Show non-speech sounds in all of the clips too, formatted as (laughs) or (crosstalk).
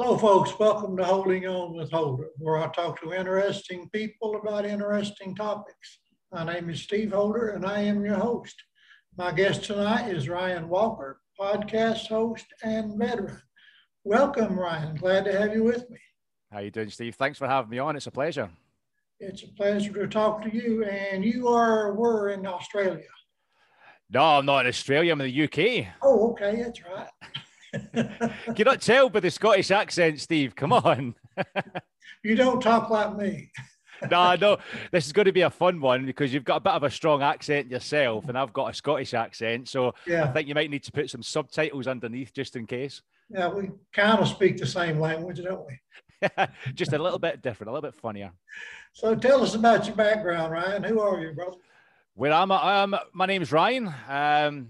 Hello, folks. Welcome to Holding On with Holder, where I talk to interesting people about interesting topics. My name is Steve Holder, and I am your host. My guest tonight is Ryan Walker, podcast host and veteran. Welcome, Ryan. Glad to have you with me. How you doing, Steve? Thanks for having me on. It's a pleasure. It's a pleasure to talk to you. And you are were in Australia. No, I'm not in Australia. I'm in the UK. Oh, okay, that's right. (laughs) (laughs) You not tell by the Scottish accent, Steve? Come on. (laughs) you don't talk like me. (laughs) no, no. This is going to be a fun one because you've got a bit of a strong accent yourself, and I've got a Scottish accent. So yeah. I think you might need to put some subtitles underneath just in case. Yeah, we kind of speak the same language, don't we? just a little bit different, a little bit funnier. So tell us about your background, Ryan. Who are you, brother? Where am I? Um, my name's Ryan. Um,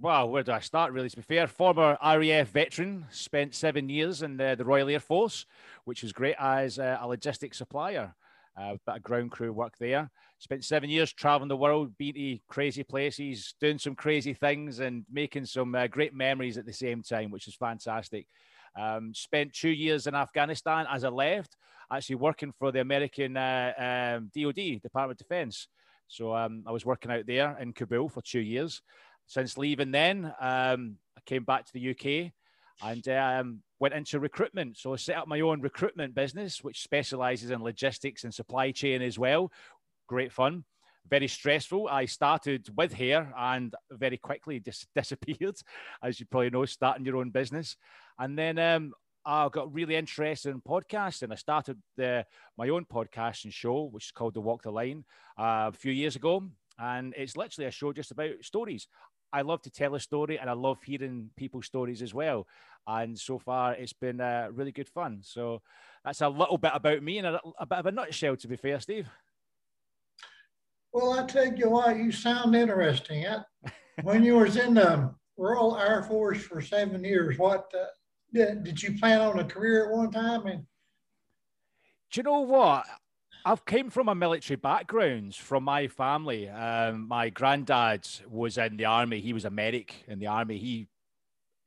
well, where do I start, really? To be fair, former RAF veteran, spent seven years in the, the Royal Air Force, which was great as a, a logistics supplier. Uh, bit of ground crew work there. Spent seven years traveling the world, been to crazy places, doing some crazy things, and making some uh, great memories at the same time, which is fantastic. Um, spent two years in Afghanistan as I left, actually working for the American uh, um, DoD, Department of Defense. So um, I was working out there in Kabul for two years since leaving then, um, I came back to the UK and um, went into recruitment. So I set up my own recruitment business, which specializes in logistics and supply chain as well. Great fun, very stressful. I started with hair and very quickly dis- (laughs) disappeared, as you probably know, starting your own business. And then um, I got really interested in podcasting. I started the, my own podcasting show, which is called The Walk the Line, uh, a few years ago. And it's literally a show just about stories. I love to tell a story and I love hearing people's stories as well. And so far, it's been uh, really good fun. So that's a little bit about me and a, a bit of a nutshell, to be fair, Steve. Well, I tell you what, you sound interesting. when you was in the Royal Air Force for seven years, what uh, did, did you plan on a career at one time? And do you know what? I've came from a military background from my family. Um, my granddad was in the army. He was a medic in the army. He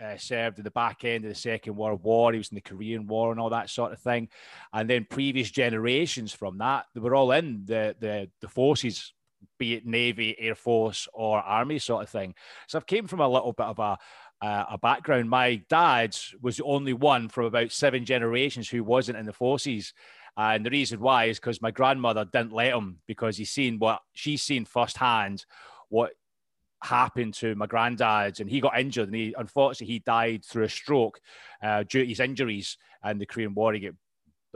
uh, served in the back end of the Second World War. He was in the Korean War and all that sort of thing. And then previous generations from that, they were all in the the, the forces, be it Navy, Air Force, or Army sort of thing. So I've came from a little bit of a uh, a background. My dad was the only one from about seven generations who wasn't in the forces. And the reason why is because my grandmother didn't let him because he's seen what she's seen firsthand what happened to my granddad and he got injured and he unfortunately he died through a stroke uh, due to his injuries and the Korean War he get,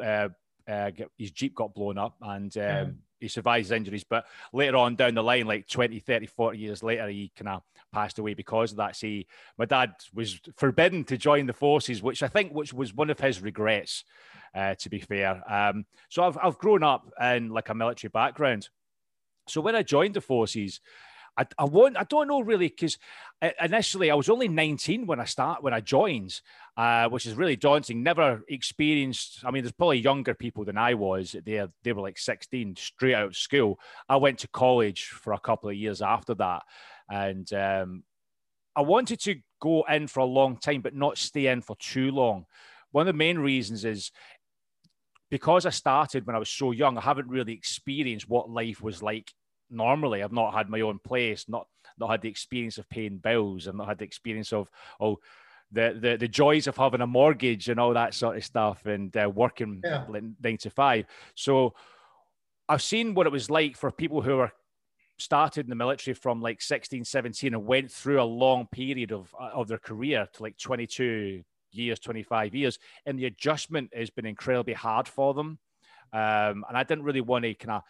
uh, uh, get his jeep got blown up and um, mm. he survived his injuries but later on down the line like 20 30 40 years later he kind of passed away because of that see my dad was forbidden to join the forces which I think which was one of his regrets uh, to be fair. Um, so I've, I've grown up in like a military background. So when I joined the forces, I, I won't, I don't know really because initially I was only 19 when I start when I joined, uh, which is really daunting. Never experienced. I mean, there's probably younger people than I was. They they were like 16, straight out of school. I went to college for a couple of years after that, and um, I wanted to go in for a long time, but not stay in for too long. One of the main reasons is because I started when I was so young, I haven't really experienced what life was like normally. I've not had my own place, not not had the experience of paying bills, I've not had the experience of oh the the, the joys of having a mortgage and all that sort of stuff and uh, working yeah. nine to five. So I've seen what it was like for people who are started in the military from like 16 17 and went through a long period of of their career to like 22 years, 25 years, and the adjustment has been incredibly hard for them. Um, and I didn't really want to kind of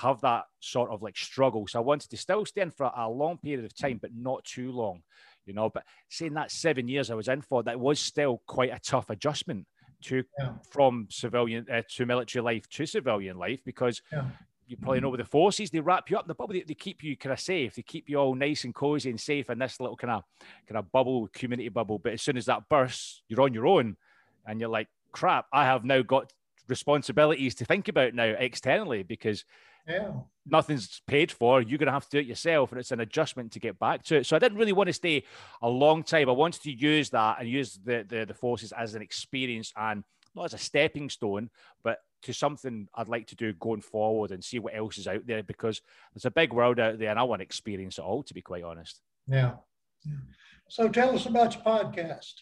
have that sort of like struggle. So I wanted to still stay in for a long period of time, but not too long, you know. But saying that seven years I was in for, that was still quite a tough adjustment to yeah. from civilian uh, to military life to civilian life because yeah you probably know mm. with the forces, they wrap you up in the bubble. They, they, keep you kind of safe. They keep you all nice and cozy and safe in this little kind of kind of bubble, community bubble. But as soon as that bursts, you're on your own, and you're like, crap. I have now got responsibilities to think about now externally because yeah. nothing's paid for. You're going to have to do it yourself, and it's an adjustment to get back to it. So I didn't really want to stay a long time. I wanted to use that and use the the, the forces as an experience and not as a stepping stone, but to something I'd like to do going forward and see what else is out there because there's a big world out there, and I want to experience it all. To be quite honest. Yeah. yeah. So tell us about your podcast.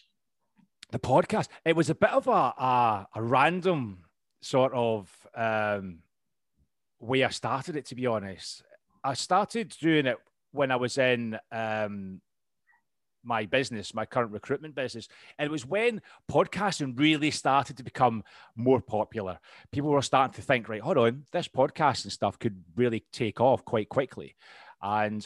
The podcast. It was a bit of a a, a random sort of. Um, way I started it, to be honest. I started doing it when I was in um, my business, my current recruitment business. And it was when podcasting really started to become more popular. People were starting to think, right, hold on, this podcasting stuff could really take off quite quickly. And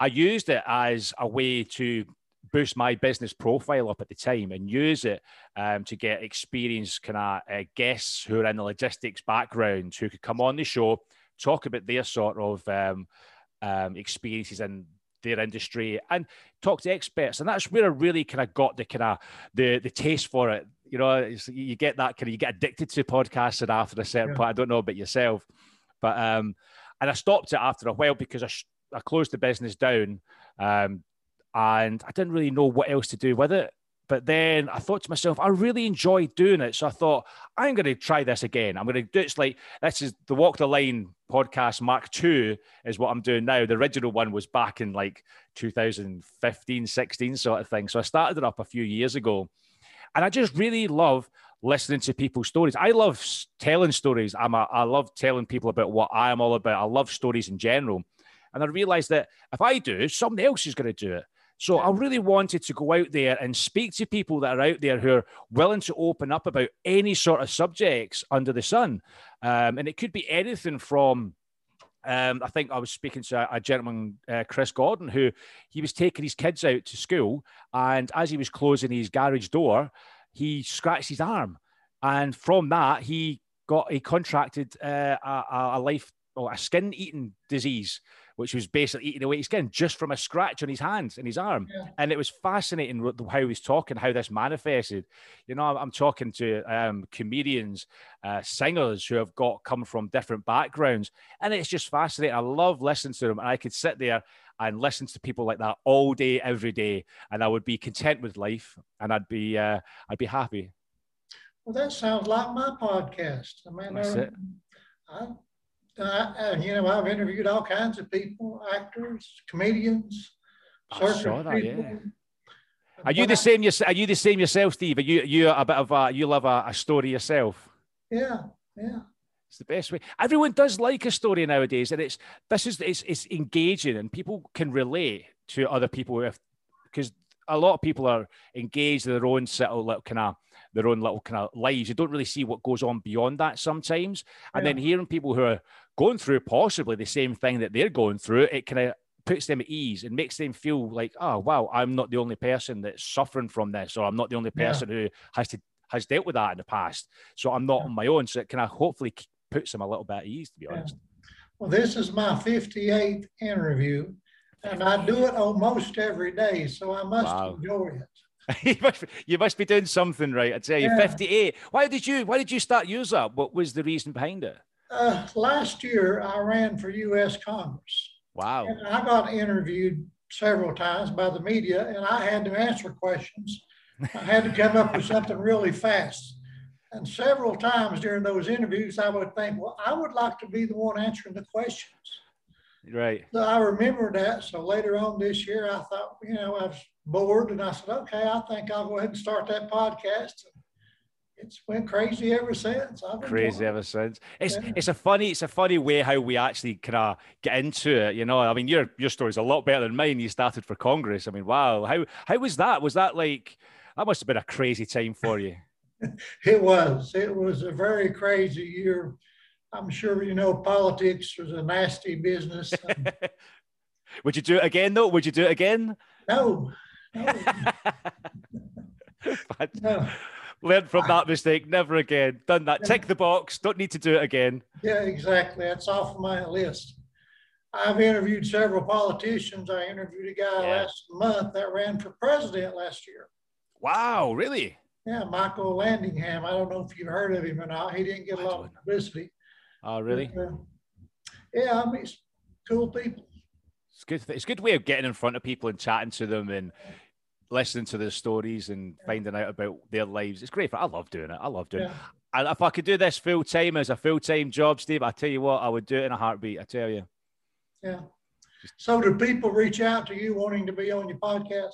I used it as a way to boost my business profile up at the time and use it um, to get experienced kind of uh, guests who are in the logistics background who could come on the show, talk about their sort of um, um, experiences in their industry and talk to experts. And that's where I really kind of got the kind of the the taste for it. You know, you get that kind of you get addicted to podcasting after a certain yeah. point. I don't know about yourself, but um, and I stopped it after a while because I, sh- I closed the business down um, and I didn't really know what else to do with it. But then I thought to myself, I really enjoyed doing it. So I thought, I'm going to try this again. I'm going to do it's like this is the Walk the Line podcast Mark II is what I'm doing now. The original one was back in like 2015, 16 sort of thing. So I started it up a few years ago. And I just really love listening to people's stories. I love telling stories. I'm a, I love telling people about what I am all about. I love stories in general. And I realized that if I do, somebody else is going to do it. So I really wanted to go out there and speak to people that are out there who are willing to open up about any sort of subjects under the sun. Um, and it could be anything from um, I think I was speaking to a, a gentleman, uh, Chris Gordon, who he was taking his kids out to school, and as he was closing his garage door, he scratched his arm, and from that he got he contracted uh, a, a life or a skin eating disease which was basically eating away his skin just from a scratch on his hands and his arm. Yeah. And it was fascinating how he was talking, how this manifested. You know, I'm talking to um, comedians, uh, singers who have got come from different backgrounds, and it's just fascinating. I love listening to them, and I could sit there and listen to people like that all day, every day, and I would be content with life, and I'd be, uh, I'd be happy. Well, that sounds like my podcast. I mean, That's I, it. I, you know, I've interviewed all kinds of people, actors, comedians, saw that, people. yeah. Are you the same? Are you the same yourself, Steve? Are you you a bit of a you love a, a story yourself? Yeah, yeah. It's the best way. Everyone does like a story nowadays, and it's this is it's it's engaging, and people can relate to other people if because a lot of people are engaged in their own little kind of their own little kind of lives. You don't really see what goes on beyond that sometimes. And yeah. then hearing people who are going through possibly the same thing that they're going through, it kind of puts them at ease and makes them feel like, oh wow, I'm not the only person that's suffering from this, or I'm not the only person yeah. who has to has dealt with that in the past. So I'm not yeah. on my own. So it kind of hopefully puts them a little bit at ease, to be honest. Well, this is my 58th interview, and I do it almost every day, so I must wow. enjoy it. (laughs) you, must, you must be doing something right. I tell you, yeah. 58. Why did you Why did you start yours up? What was the reason behind it? Uh, last year, I ran for U.S. Congress. Wow. And I got interviewed several times by the media, and I had to answer questions. I had to come up with (laughs) something really fast. And several times during those interviews, I would think, well, I would like to be the one answering the questions. Right. So I remember that. So later on this year, I thought, you know, I was bored and I said, okay, I think I'll go ahead and start that podcast. It's went crazy ever since. I've crazy ever since. It's yeah. it's a funny it's a funny way how we actually kind of get into it. You know, I mean, your your story's a lot better than mine. You started for Congress. I mean, wow, how how was that? Was that like that must have been a crazy time for you? (laughs) it was. It was a very crazy year. I'm sure you know politics was a nasty business. (laughs) Would you do it again though? Would you do it again? No, (laughs) no. Learn from that mistake. Never again. Done that. Tick the box. Don't need to do it again. Yeah, exactly. That's off my list. I've interviewed several politicians. I interviewed a guy yeah. last month that ran for president last year. Wow, really? Yeah, Michael Landingham. I don't know if you've heard of him or not. He didn't get a lot of publicity. Oh, really? But, uh, yeah, I mean, it's cool people. It's good. It's a good way of getting in front of people and chatting to them and listening to their stories and finding out about their lives. It's great. I love doing it. I love doing yeah. it. And if I could do this full time as a full time job, Steve, I tell you what, I would do it in a heartbeat. I tell you. Yeah. So, do people reach out to you wanting to be on your podcast?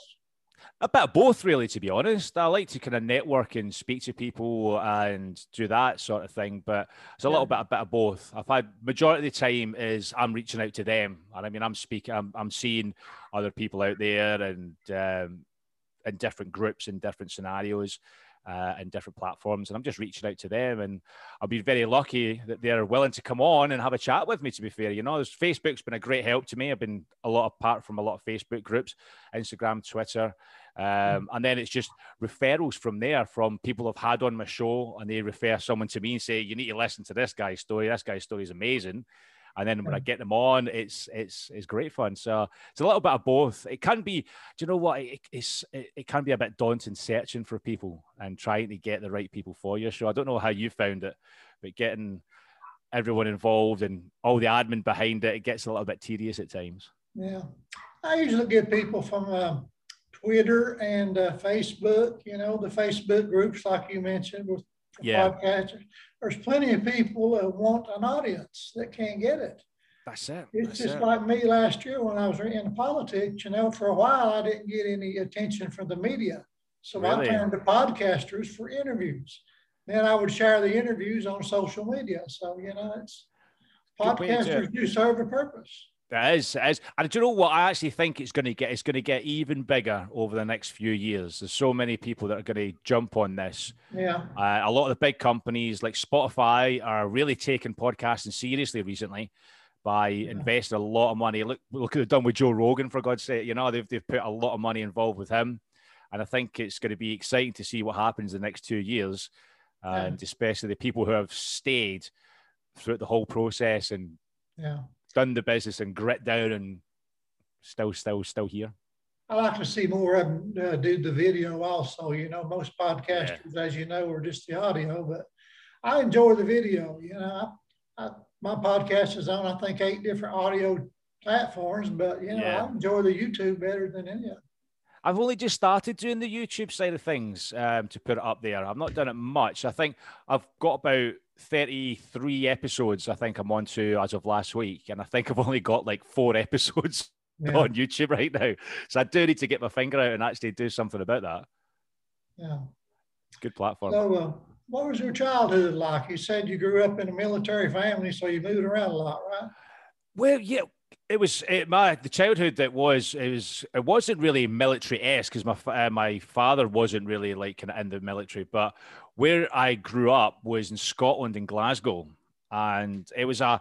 A bit of both, really, to be honest. I like to kind of network and speak to people and do that sort of thing, but it's a yeah. little bit, a bit of both. If I've had majority of the time is I'm reaching out to them, and I mean, I'm speaking, I'm, I'm seeing other people out there and um, in different groups in different scenarios uh, and different platforms. And I'm just reaching out to them. And I'll be very lucky that they're willing to come on and have a chat with me, to be fair. You know, Facebook's been a great help to me. I've been a lot apart from a lot of Facebook groups, Instagram, Twitter. Um, and then it's just referrals from there from people I've had on my show and they refer someone to me and say, you need to listen to this guy's story. This guy's story is amazing and then when I get them on, it's it's it's great fun. So it's a little bit of both. It can be, do you know what? It, it's it, it can be a bit daunting searching for people and trying to get the right people for your show. I don't know how you found it, but getting everyone involved and all the admin behind it, it gets a little bit tedious at times. Yeah, I usually get people from uh, Twitter and uh, Facebook. You know, the Facebook groups like you mentioned with yeah. podcasters. There's plenty of people that want an audience that can't get it. That's it. It's That's just it. like me last year when I was in politics. You know, for a while I didn't get any attention from the media, so really? I turned to podcasters for interviews. Then I would share the interviews on social media. So you know, it's podcasters do serve a purpose. It is, it is. And do you know what? I actually think it's going to get. It's going to get even bigger over the next few years. There's so many people that are going to jump on this. Yeah. Uh, a lot of the big companies like Spotify are really taking podcasting seriously recently by yeah. investing a lot of money. Look, look what they've done with Joe Rogan, for God's sake. You know, they've, they've put a lot of money involved with him. And I think it's going to be exciting to see what happens in the next two years. And yeah. especially the people who have stayed throughout the whole process and yeah done the business and grit down and still, still, still here. I like to see more of them uh, do the video also. You know, most podcasters, yeah. as you know, are just the audio, but I enjoy the video. You know, I, I, my podcast is on, I think, eight different audio platforms, but, you know, yeah. I enjoy the YouTube better than any of them. I've only just started doing the YouTube side of things um, to put it up there. I've not done it much. I think I've got about 33 episodes, I think I'm on to as of last week. And I think I've only got like four (laughs) episodes yeah. on YouTube right now. So I do need to get my finger out and actually do something about that. Yeah. Good platform. So, uh, what was your childhood like? You said you grew up in a military family, so you moved around a lot, right? Well, yeah, it was it, my the childhood that was it was it wasn't really military esque because my uh, my father wasn't really like kind of in the military, but where I grew up was in Scotland in Glasgow, and it was a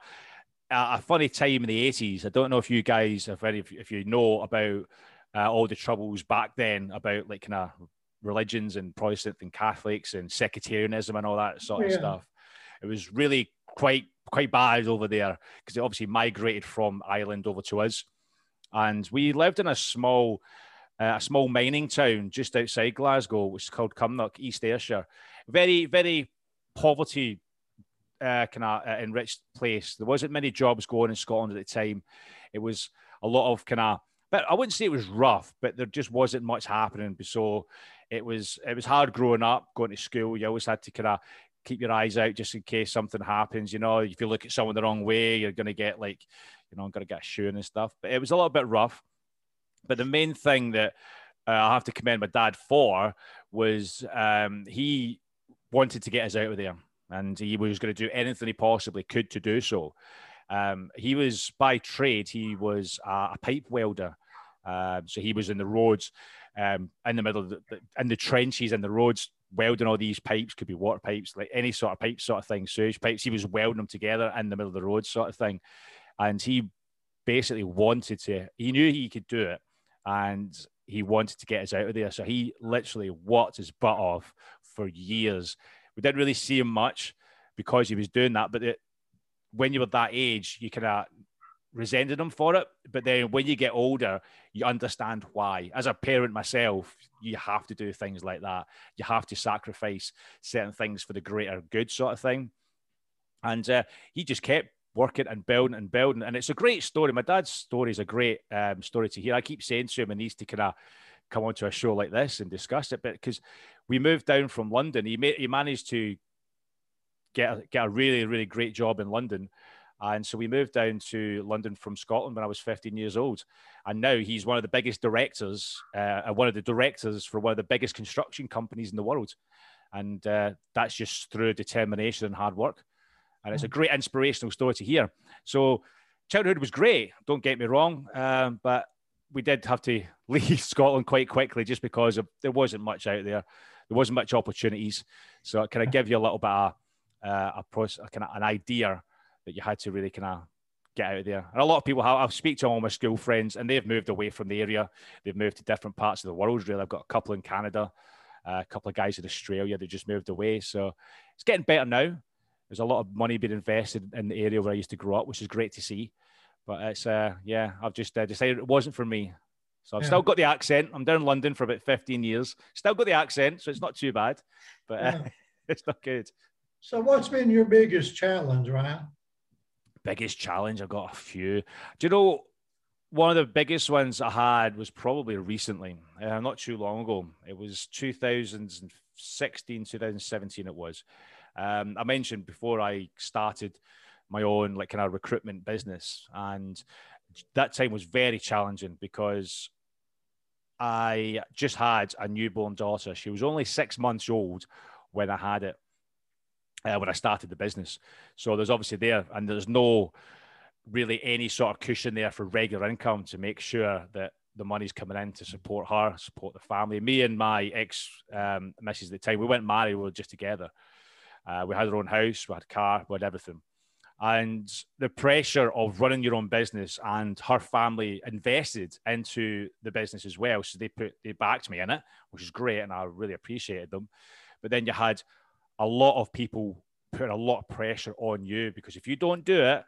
a funny time in the eighties. I don't know if you guys have any if you know about uh, all the troubles back then about like kind of religions and Protestant and Catholics and sectarianism and all that sort yeah. of stuff. It was really quite quite bad over there because it obviously migrated from Ireland over to us, and we lived in a small uh, a small mining town just outside Glasgow, which is called Cumnock, East Ayrshire. Very very poverty uh, kind of uh, enriched place. There wasn't many jobs going in Scotland at the time. It was a lot of kind of, but I wouldn't say it was rough, but there just wasn't much happening. So it was it was hard growing up, going to school. You always had to kind of keep your eyes out just in case something happens. You know, if you look at someone the wrong way, you're going to get like, you know, I'm going to get a shoe and stuff. But it was a little bit rough. But the main thing that uh, I have to commend my dad for was um, he wanted to get us out of there, and he was going to do anything he possibly could to do so. Um, he was by trade, he was a pipe welder. Uh, so he was in the roads, um, in the middle the, in the trenches and the roads, welding all these pipes, could be water pipes, like any sort of pipe sort of thing, sewage pipes. He was welding them together in the middle of the road sort of thing. And he basically wanted to, he knew he could do it. And he wanted to get us out of there. So he literally worked his butt off for years. We didn't really see him much because he was doing that. But when you were that age, you kind of resented him for it. But then when you get older, you understand why. As a parent myself, you have to do things like that. You have to sacrifice certain things for the greater good, sort of thing. And uh, he just kept working and building and building. And it's a great story. My dad's story is a great um, story to hear. I keep saying to him, and needs to kind of come onto a show like this and discuss it. But because we moved down from London, he made, he managed to get a, get a really really great job in London. And so we moved down to London from Scotland when I was 15 years old. And now he's one of the biggest directors, uh, one of the directors for one of the biggest construction companies in the world. And uh, that's just through determination and hard work. And it's a mm. great inspirational story to hear. So childhood was great, don't get me wrong. Um, but we did have to (laughs) leave Scotland quite quickly just because of, there wasn't much out there. There wasn't much opportunities. So can I give you a little bit of uh, a process, kind of an idea that you had to really kind of get out of there. And a lot of people have, I've speak to all my school friends and they've moved away from the area. They've moved to different parts of the world. Really, I've got a couple in Canada, uh, a couple of guys in Australia that just moved away. So it's getting better now. There's a lot of money being invested in the area where I used to grow up, which is great to see. But it's, uh, yeah, I've just uh, decided it wasn't for me. So I've yeah. still got the accent. I'm down in London for about 15 years. Still got the accent, so it's not too bad, but uh, yeah. (laughs) it's not good. So, what's been your biggest challenge, Ryan? Biggest challenge? I've got a few. Do you know one of the biggest ones I had was probably recently, uh, not too long ago. It was 2016, 2017. It was. Um, I mentioned before I started my own like kind of recruitment business, and that time was very challenging because I just had a newborn daughter. She was only six months old when I had it uh, when I started the business. So there's obviously there, and there's no really any sort of cushion there for regular income to make sure that the money's coming in to support her, support the family. Me and my ex um, missus at the time, we went married, we were just together. Uh, we had our own house, we had a car, we had everything. And the pressure of running your own business and her family invested into the business as well. So they put they backed me in it, which is great, and I really appreciated them. But then you had a lot of people put a lot of pressure on you because if you don't do it,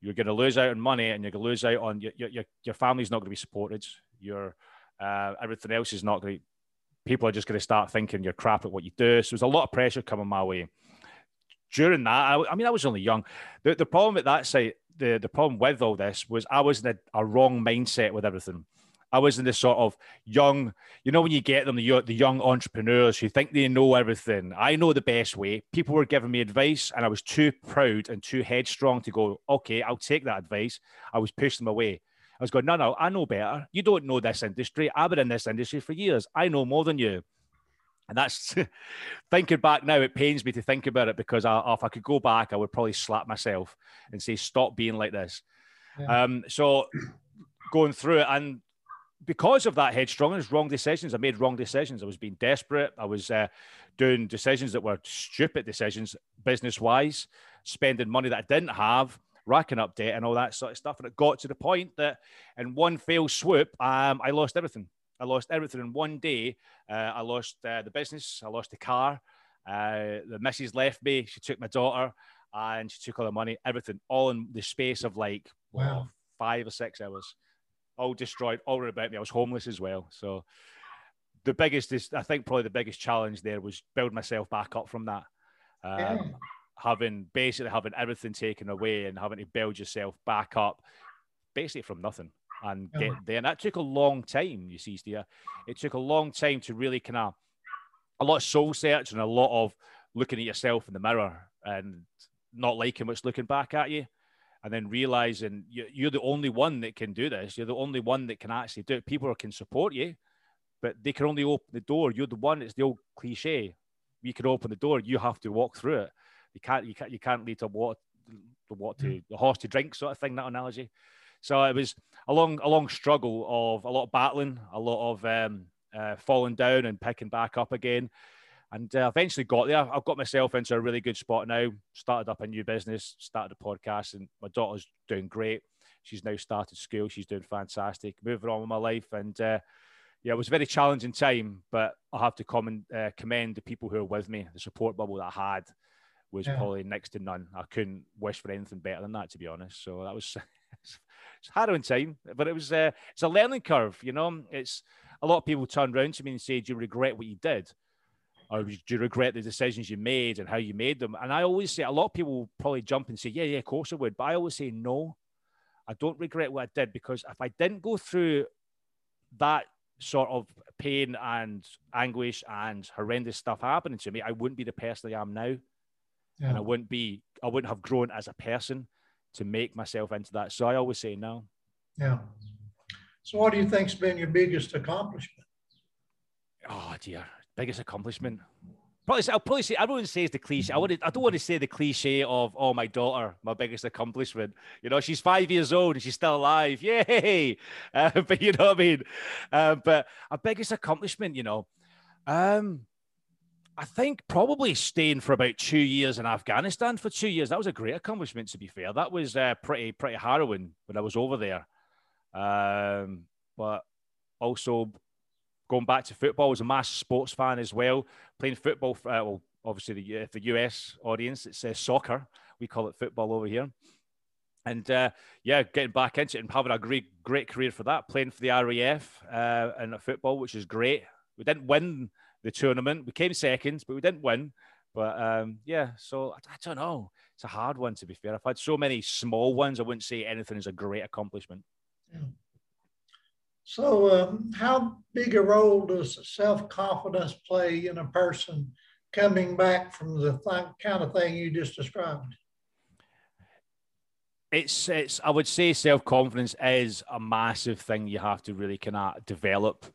you're going to lose out on money and you're going to lose out on your your, your family's not going to be supported. Your uh, everything else is not going to. People are just going to start thinking you're crap at what you do. So there's a lot of pressure coming my way. During that, I, I mean, I was only young. The, the problem at that site, the, the problem with all this was I was in a, a wrong mindset with everything. I was in this sort of young, you know, when you get them, the, the young entrepreneurs who think they know everything. I know the best way. People were giving me advice, and I was too proud and too headstrong to go, okay, I'll take that advice. I was pushing them away. I was going, no, no, I know better. You don't know this industry. I've been in this industry for years. I know more than you. And that's (laughs) thinking back now, it pains me to think about it because I, if I could go back, I would probably slap myself and say, stop being like this. Yeah. Um, so going through it, and because of that headstrongness, wrong decisions. I made wrong decisions. I was being desperate. I was uh, doing decisions that were stupid decisions, business wise, spending money that I didn't have, racking up debt, and all that sort of stuff. And it got to the point that in one fail swoop, um, I lost everything. I lost everything in one day. Uh, I lost uh, the business. I lost the car. Uh, the missus left me. She took my daughter, and she took all the money. Everything, all in the space of like wow. five or six hours all destroyed, all about me. I was homeless as well. So the biggest is, I think, probably the biggest challenge there was build myself back up from that. Um, yeah. Having basically having everything taken away and having to build yourself back up, basically from nothing and get there. And that took a long time, you see, Steve. It took a long time to really kind of a lot of soul search and a lot of looking at yourself in the mirror and not liking what's looking back at you and then realizing you're the only one that can do this. You're the only one that can actually do it. People can support you, but they can only open the door. You're the one. It's the old cliche. You can open the door. You have to walk through it. You can't. You can't. You can't lead to water, the water to the horse to drink sort of thing. That analogy. So it was a long, a long struggle of a lot of battling, a lot of um, uh, falling down and picking back up again and uh, eventually got there. I've got myself into a really good spot now. Started up a new business, started a podcast, and my daughter's doing great. She's now started school. She's doing fantastic. Moving on with my life, and uh, yeah, it was a very challenging time. But I have to comment, uh, commend the people who are with me. The support bubble that I had was yeah. probably next to none. I couldn't wish for anything better than that, to be honest. So that was (laughs) it's harrowing time, but it was uh, it's a learning curve. You know, it's a lot of people turn around to me and say, "Do you regret what you did?" Oh, or do you regret the decisions you made and how you made them? And I always say, a lot of people probably jump and say, yeah, yeah, of course I would. But I always say, no, I don't regret what I did because if I didn't go through that sort of pain and anguish and horrendous stuff happening to me, I wouldn't be the person I am now. Yeah. And I wouldn't be, I wouldn't have grown as a person to make myself into that. So I always say no. Yeah. So what do you think's been your biggest accomplishment? Oh dear, biggest accomplishment. Probably, I'll probably say everyone says the cliche. I would, I don't want to say the cliche of "oh, my daughter, my biggest accomplishment." You know, she's five years old and she's still alive. Yay! (laughs) Uh, but you know what I mean. Uh, but a biggest accomplishment, you know, um, I think probably staying for about two years in Afghanistan for two years. That was a great accomplishment. To be fair, that was uh, pretty pretty harrowing when I was over there. Um, but also going back to football, I was a massive sports fan as well. Playing football, for, uh, well, obviously the uh, the US audience, it says soccer. We call it football over here. And uh, yeah, getting back into it and having a great great career for that, playing for the RAF uh, and football, which is great. We didn't win the tournament. We came second, but we didn't win. But um, yeah, so I, I, don't know. It's a hard one to be fair. I've had so many small ones. I wouldn't say anything is a great accomplishment. Yeah. So, um, how big a role does self confidence play in a person coming back from the th- kind of thing you just described? It's, it's I would say self confidence is a massive thing you have to really kind of develop.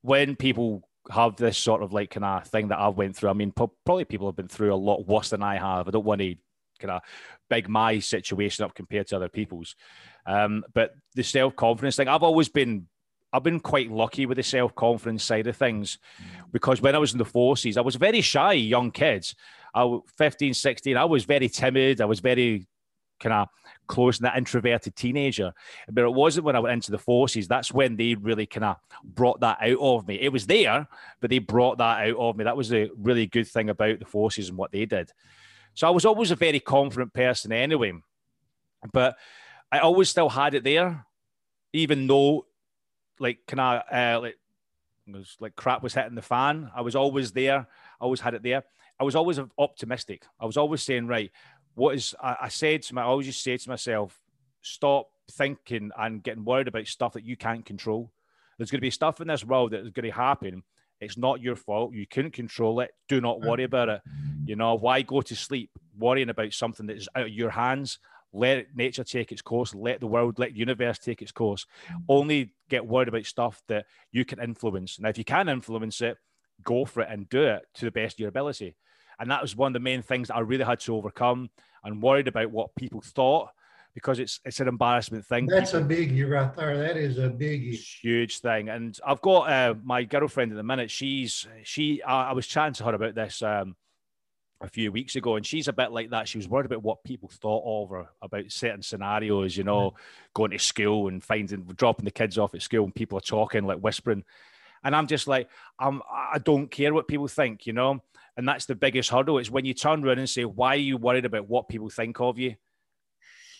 When people have this sort of like kind of thing that I've went through, I mean, probably people have been through a lot worse than I have. I don't want to kind of big my situation up compared to other people's. Um, but the self confidence thing, I've always been, I've been quite lucky with the self confidence side of things because when I was in the forces, I was very shy young kids. I was 15, 16, I was very timid. I was very kind of close and that introverted teenager. But it wasn't when I went into the forces. That's when they really kind of brought that out of me. It was there, but they brought that out of me. That was a really good thing about the forces and what they did. So I was always a very confident person anyway. But I always still had it there, even though, like, can I, uh, like, was like crap was hitting the fan. I was always there. I always had it there. I was always optimistic. I was always saying, right, what is, I, I said to my, I always just say to myself, stop thinking and getting worried about stuff that you can't control. There's going to be stuff in this world that is going to happen. It's not your fault. You couldn't control it. Do not worry mm. about it. You know, why go to sleep worrying about something that is out of your hands? let nature take its course, let the world, let the universe take its course. Only get worried about stuff that you can influence. Now, if you can influence it, go for it and do it to the best of your ability. And that was one of the main things that I really had to overcome and worried about what people thought because it's it's an embarrassment thing. That's a biggie right there. That is a biggie. Huge thing. And I've got uh, my girlfriend at the minute. She's she. I, I was chatting to her about this. Um, a few weeks ago, and she's a bit like that. She was worried about what people thought of her about certain scenarios, you know, going to school and finding dropping the kids off at school and people are talking like whispering. And I'm just like, I'm I don't care what people think, you know. And that's the biggest hurdle. It's when you turn around and say, Why are you worried about what people think of you?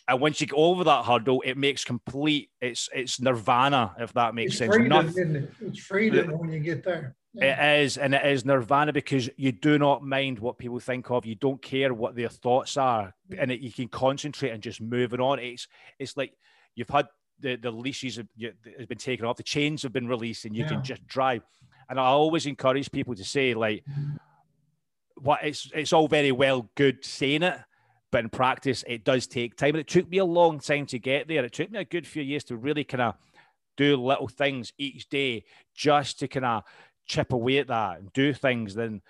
And once you get over that hurdle, it makes complete it's it's nirvana, if that makes it's sense. Freedom, Nothing, it? It's freedom when you get there. It is, and it is nirvana because you do not mind what people think of. You don't care what their thoughts are, and it, you can concentrate and just moving on. It's it's like you've had the the leashes have, has been taken off, the chains have been released, and you yeah. can just drive. And I always encourage people to say like, what it's it's all very well good saying it, but in practice it does take time. And it took me a long time to get there. It took me a good few years to really kind of do little things each day just to kind of chip away at that and do things, then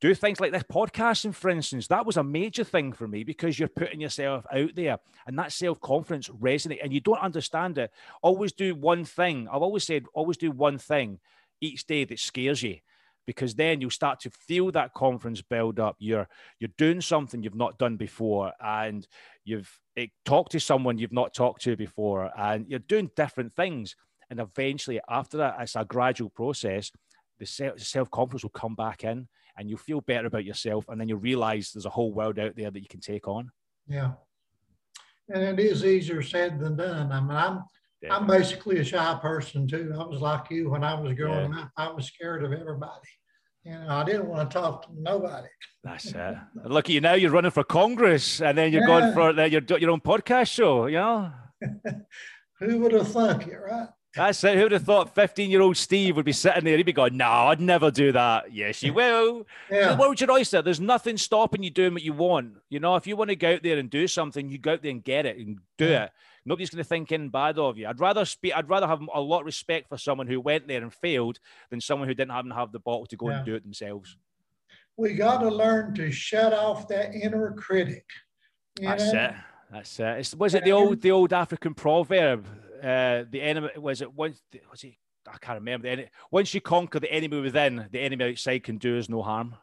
do things like this podcasting, for instance. That was a major thing for me because you're putting yourself out there and that self confidence resonate and you don't understand it. Always do one thing. I've always said, always do one thing each day that scares you because then you'll start to feel that confidence build up. You're you're doing something you've not done before, and you've it, talked to someone you've not talked to before, and you're doing different things. And eventually, after that, it's a gradual process the self confidence will come back in and you'll feel better about yourself. And then you'll realize there's a whole world out there that you can take on. Yeah. And it is easier said than done. I mean, I'm. I'm basically a shy person too. I was like you when I was growing yeah. up. I was scared of everybody. You know, I didn't want to talk to nobody. That's it. Look at you now. You're running for Congress, and then you're yeah. going for uh, your your own podcast show. You know. (laughs) Who would have thunk it, right? That's it. Who would have thought 15 year old Steve would be sitting there? He'd be going, No, I'd never do that. Yes, you (laughs) will. Yeah. What would your oyster? There's nothing stopping you doing what you want. You know, if you want to go out there and do something, you go out there and get it and do yeah. it. Nobody's going to think in bad of you. I'd rather speak. I'd rather have a lot of respect for someone who went there and failed than someone who didn't have, have the bottle to go yeah. and do it themselves. We got to learn to shut off that inner critic. That's know? it. That's it. It's, was it the old the old African proverb? Uh, the enemy was it once was it I can't remember the enemy. Once you conquer the enemy within, the enemy outside can do us no harm.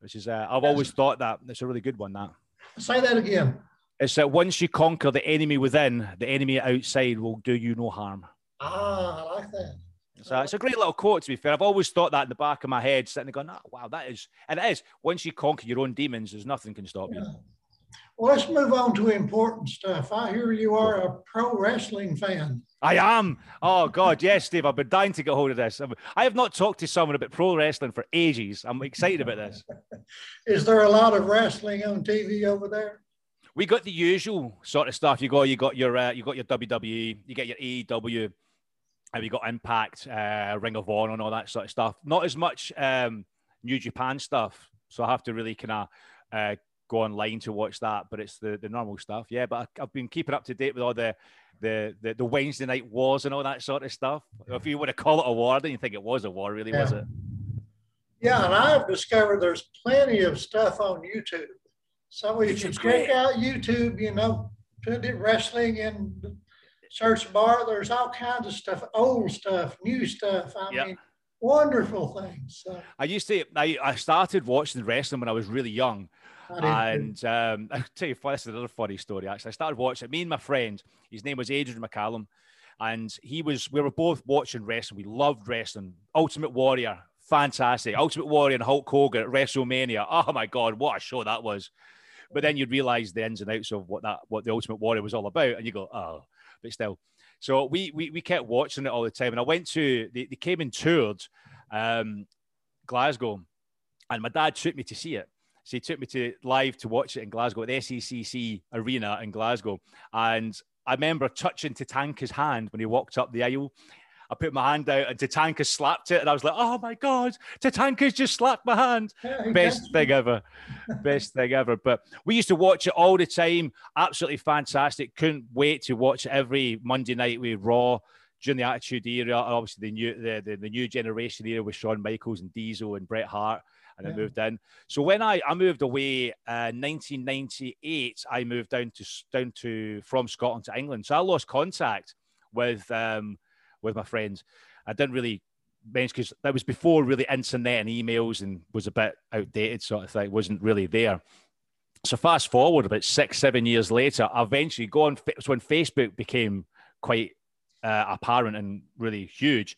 Which is uh, I've always thought that That's a really good one. That say that again. It's that once you conquer the enemy within, the enemy outside will do you no harm. Ah, I like that. So it's a great little quote, to be fair. I've always thought that in the back of my head, sitting there going, oh, wow, that is, and it is. Once you conquer your own demons, there's nothing can stop you. Well, let's move on to important stuff. I hear you are a pro wrestling fan. I am. Oh, God, yes, Steve. I've been dying to get hold of this. I have not talked to someone about pro wrestling for ages. I'm excited about this. (laughs) is there a lot of wrestling on TV over there? We got the usual sort of stuff. You go, you got your, uh, you got your WWE, you get your AEW, and you got Impact, uh, Ring of Honor, and all that sort of stuff. Not as much um, New Japan stuff, so I have to really kind of uh, go online to watch that. But it's the the normal stuff, yeah. But I, have been keeping up to date with all the, the the the Wednesday night wars and all that sort of stuff. If you want to call it a war, I didn't think it was a war, really, yeah. was it? Yeah, and I've discovered there's plenty of stuff on YouTube so if you check out YouTube, you know, put it wrestling in the search bar, there's all kinds of stuff, old stuff, new stuff. I yep. mean, wonderful things. So. I used to, I, I started watching wrestling when I was really young. And um, (laughs) I'll tell you, this is another funny story. Actually, I started watching. Me and my friend, his name was Adrian McCallum, and he was. We were both watching wrestling. We loved wrestling. Ultimate Warrior, fantastic. Ultimate Warrior and Hulk Hogan at WrestleMania. Oh my God, what a show that was! But then you'd realize the ins and outs of what that what the Ultimate Warrior was all about, and you go, oh, but still. So we we, we kept watching it all the time, and I went to they, they came and toured um, Glasgow, and my dad took me to see it. So he took me to live to watch it in Glasgow at the SECC Arena in Glasgow, and I remember touching Tatanka's hand when he walked up the aisle, I put my hand out and Tatanka slapped it. And I was like, oh my God, Tatanka's just slapped my hand. (laughs) Best thing ever. (laughs) Best thing ever. But we used to watch it all the time. Absolutely fantastic. Couldn't wait to watch every Monday night with Raw during the Attitude Era. Obviously, the new, the, the, the new generation era with Shawn Michaels and Diesel and Bret Hart and yeah. I moved in. So when I, I moved away, uh, 1998, I moved down to down to from Scotland to England. So I lost contact with um, with my friends. I didn't really mention because that was before really internet and emails and was a bit outdated sort of thing. wasn't really there. So fast forward about six, seven years later, I eventually go on. It's when Facebook became quite uh, apparent and really huge.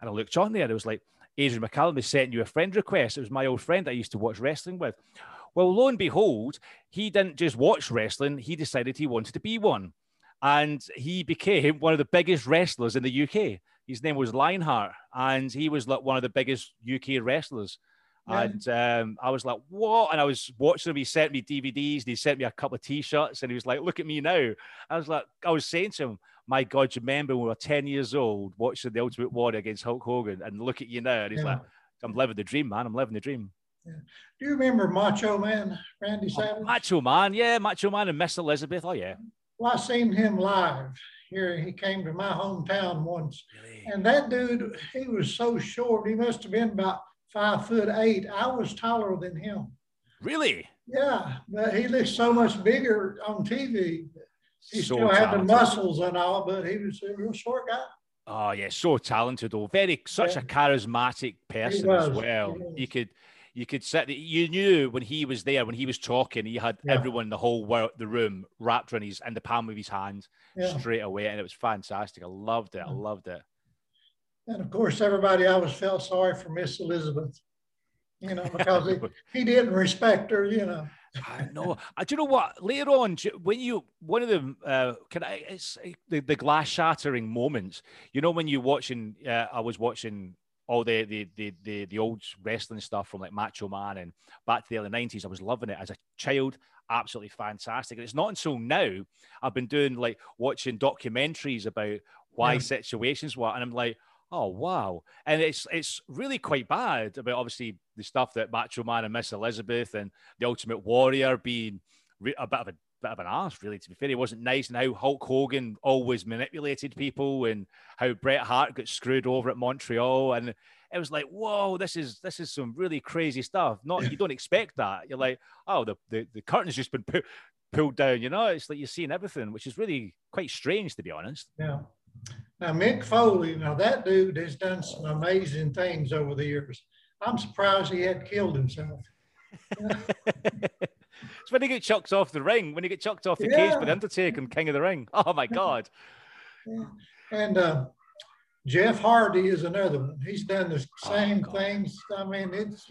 And I looked on there. It was like Adrian McCallum has sent you a friend request. It was my old friend I used to watch wrestling with. Well, lo and behold, he didn't just watch wrestling. He decided he wanted to be one and he became one of the biggest wrestlers in the UK. His name was Lionheart, and he was like one of the biggest UK wrestlers. Yeah. And um, I was like, what? And I was watching him. He sent me DVDs. And he sent me a couple of T-shirts, and he was like, "Look at me now." I was like, I was saying to him, "My God, you remember when we were ten years old watching the Ultimate Warrior against Hulk Hogan, and look at you now." And he's yeah. like, "I'm living the dream, man. I'm living the dream." Yeah. Do you remember Macho Man, Randy oh, Savage? Oh, Macho Man, yeah, Macho Man and Miss Elizabeth. Oh yeah. Well, I seen him live here. He came to my hometown once. Really? And that dude, he was so short. He must have been about five foot eight. I was taller than him. Really? Yeah, but he looked so much bigger on TV. He so still had the muscles and all, but he was a real short guy. Oh yeah, so talented though. Very such yeah. a charismatic person as well. You could you could sit you knew when he was there when he was talking he had yeah. everyone in the whole world the room wrapped around his in the palm of his hand yeah. straight away and it was fantastic i loved it i loved it and of course everybody always felt sorry for miss elizabeth you know because he, (laughs) he didn't respect her you know I know. Uh, do you know what? Later on, when you one of them, uh, can I? It's the, the glass shattering moments. You know, when you watching. Uh, I was watching all the, the the the the old wrestling stuff from like Macho Man and back to the early nineties. I was loving it as a child. Absolutely fantastic. And it's not until now I've been doing like watching documentaries about why yeah. situations were, and I'm like, oh wow. And it's it's really quite bad about obviously the stuff that Macho Man and Miss Elizabeth and the Ultimate Warrior being a bit of a bit of an ass, really. To be fair, he wasn't nice, and how Hulk Hogan always manipulated people, and how Bret Hart got screwed over at Montreal, and it was like, whoa, this is this is some really crazy stuff. Not you don't expect that. You're like, oh, the the, the curtain's just been pu- pulled down. You know, it's like you're seeing everything, which is really quite strange, to be honest. Yeah. Now Mick Foley, now that dude has done some amazing things over the years. I'm surprised he had killed himself. (laughs) When he get chucked off the ring, when he get chucked off the yeah. cage by the Undertaker and King of the Ring. Oh my God. Yeah. And uh, Jeff Hardy is another one. He's done the oh, same oh, things. I mean, it's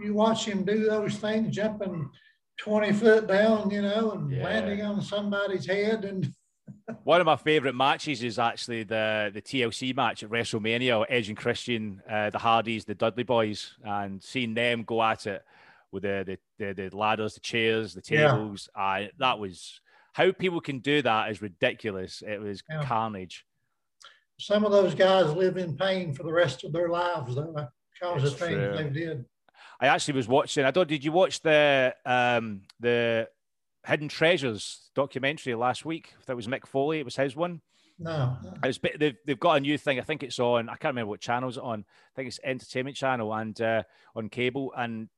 you watch him do those things, jumping 20 foot down, you know, and yeah. landing on somebody's head. And (laughs) one of my favorite matches is actually the the TLC match at WrestleMania, Edge and Christian, uh, the Hardys, the Dudley Boys, and seeing them go at it with the the, the, the ladders, the chairs, the tables. Yeah. Uh, that was how people can do that is ridiculous. It was yeah. carnage. Some of those guys live in pain for the rest of their lives, though, because it's of things true. they did. I actually was watching. I don't. Did you watch the um the Hidden Treasures documentary last week? That was Mick Foley. It was his one. No. It's, they've, they've got a new thing. I think it's on, I can't remember what channel it's on. I think it's Entertainment Channel and uh, on cable. And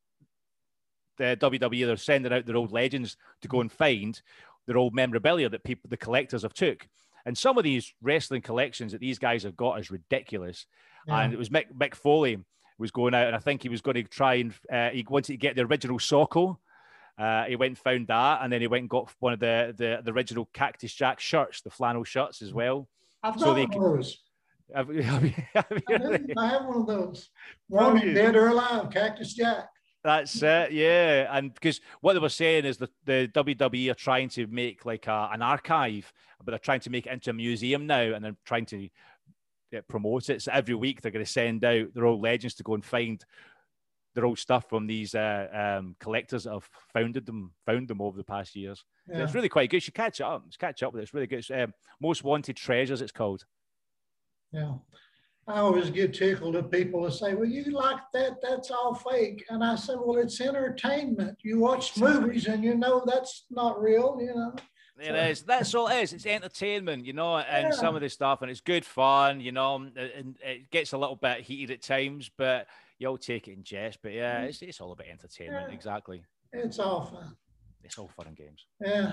the WWE they're sending out their old legends to go and find their old memorabilia that people, the collectors, have took. And some of these wrestling collections that these guys have got is ridiculous. Yeah. And it was Mick, Mick Foley was going out, and I think he was going to try and uh, he wanted to get the original Socko. Uh, he went and found that, and then he went and got one of the the, the original Cactus Jack shirts, the flannel shirts as well. I've got so they, those. Have, (laughs) have, have, I have one of those. One dead or alive, Cactus Jack. That's it, yeah. And because what they were saying is that the WWE are trying to make like a, an archive, but they're trying to make it into a museum now, and they're trying to yeah, promote it. So every week they're going to send out their old legends to go and find their old stuff from these uh, um, collectors that have founded them, found them over the past years. Yeah. It's really quite good. You should catch it up. Just catch up with it. It's really good. It's, um, Most Wanted Treasures, it's called. Yeah. I always get tickled at people that say, well, you like that, that's all fake. And I said, well, it's entertainment. You watch movies and you know that's not real, you know. It so. is. That's all it is. It's entertainment, you know, and yeah. some of this stuff, and it's good fun, you know, and it gets a little bit heated at times, but you'll take it in jest. But yeah, mm. it's, it's all about entertainment, yeah. exactly. It's all fun. It's all fun and games. Yeah.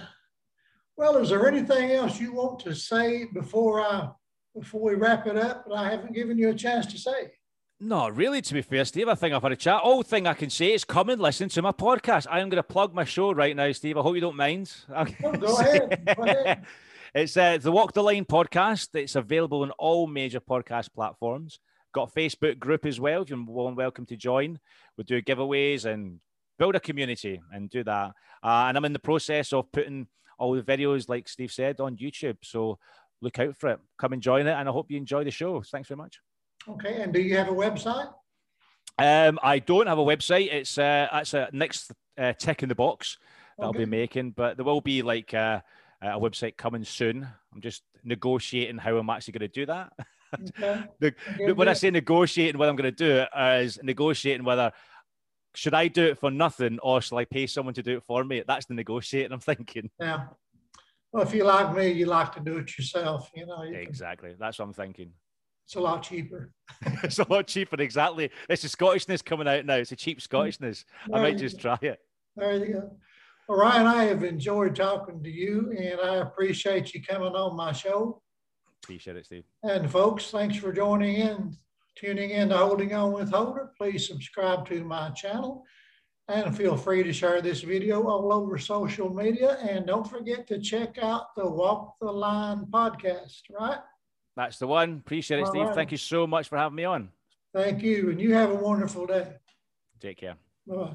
Well, is there anything else you want to say before I before we wrap it up, but I haven't given you a chance to say. No, really, to be fair, Steve, I think I've had a chat. All thing I can say is come and listen to my podcast. I am going to plug my show right now, Steve. I hope you don't mind. (laughs) Oh, go, ahead. go ahead. (laughs) It's uh, the Walk the Line podcast. It's available on all major podcast platforms. Got a Facebook group as well. If you're welcome to join, we do giveaways and build a community and do that. Uh, and I'm in the process of putting all the videos, like Steve said, on YouTube. So look out for it. Come and join it, and I hope you enjoy the show. Thanks very much. Okay, and do you have a website? Um, I don't have a website. It's uh, that's a next uh, tick in the box that okay. I'll be making, but there will be like uh, a website coming soon. I'm just negotiating how I'm actually going to do that. Okay. (laughs) the, okay, when I say negotiating, what I'm going to do is negotiating whether should I do it for nothing or shall I pay someone to do it for me? That's the negotiating I'm thinking. Yeah. Well, if you like me, you like to do it yourself. You know. You exactly. Can, That's what I'm thinking. It's a lot cheaper. (laughs) it's a lot cheaper. Exactly. It's the Scottishness coming out now. It's a cheap Scottishness. There I might just go. try it. There you go. Well, Ryan, I have enjoyed talking to you, and I appreciate you coming on my show. Appreciate it, Steve. And folks, thanks for joining in, tuning in to Holding On with Holder. Please subscribe to my channel and feel free to share this video all over social media. And don't forget to check out the Walk the Line podcast, right? That's the one. Appreciate it, all Steve. Right. Thank you so much for having me on. Thank you. And you have a wonderful day. Take care. Bye bye.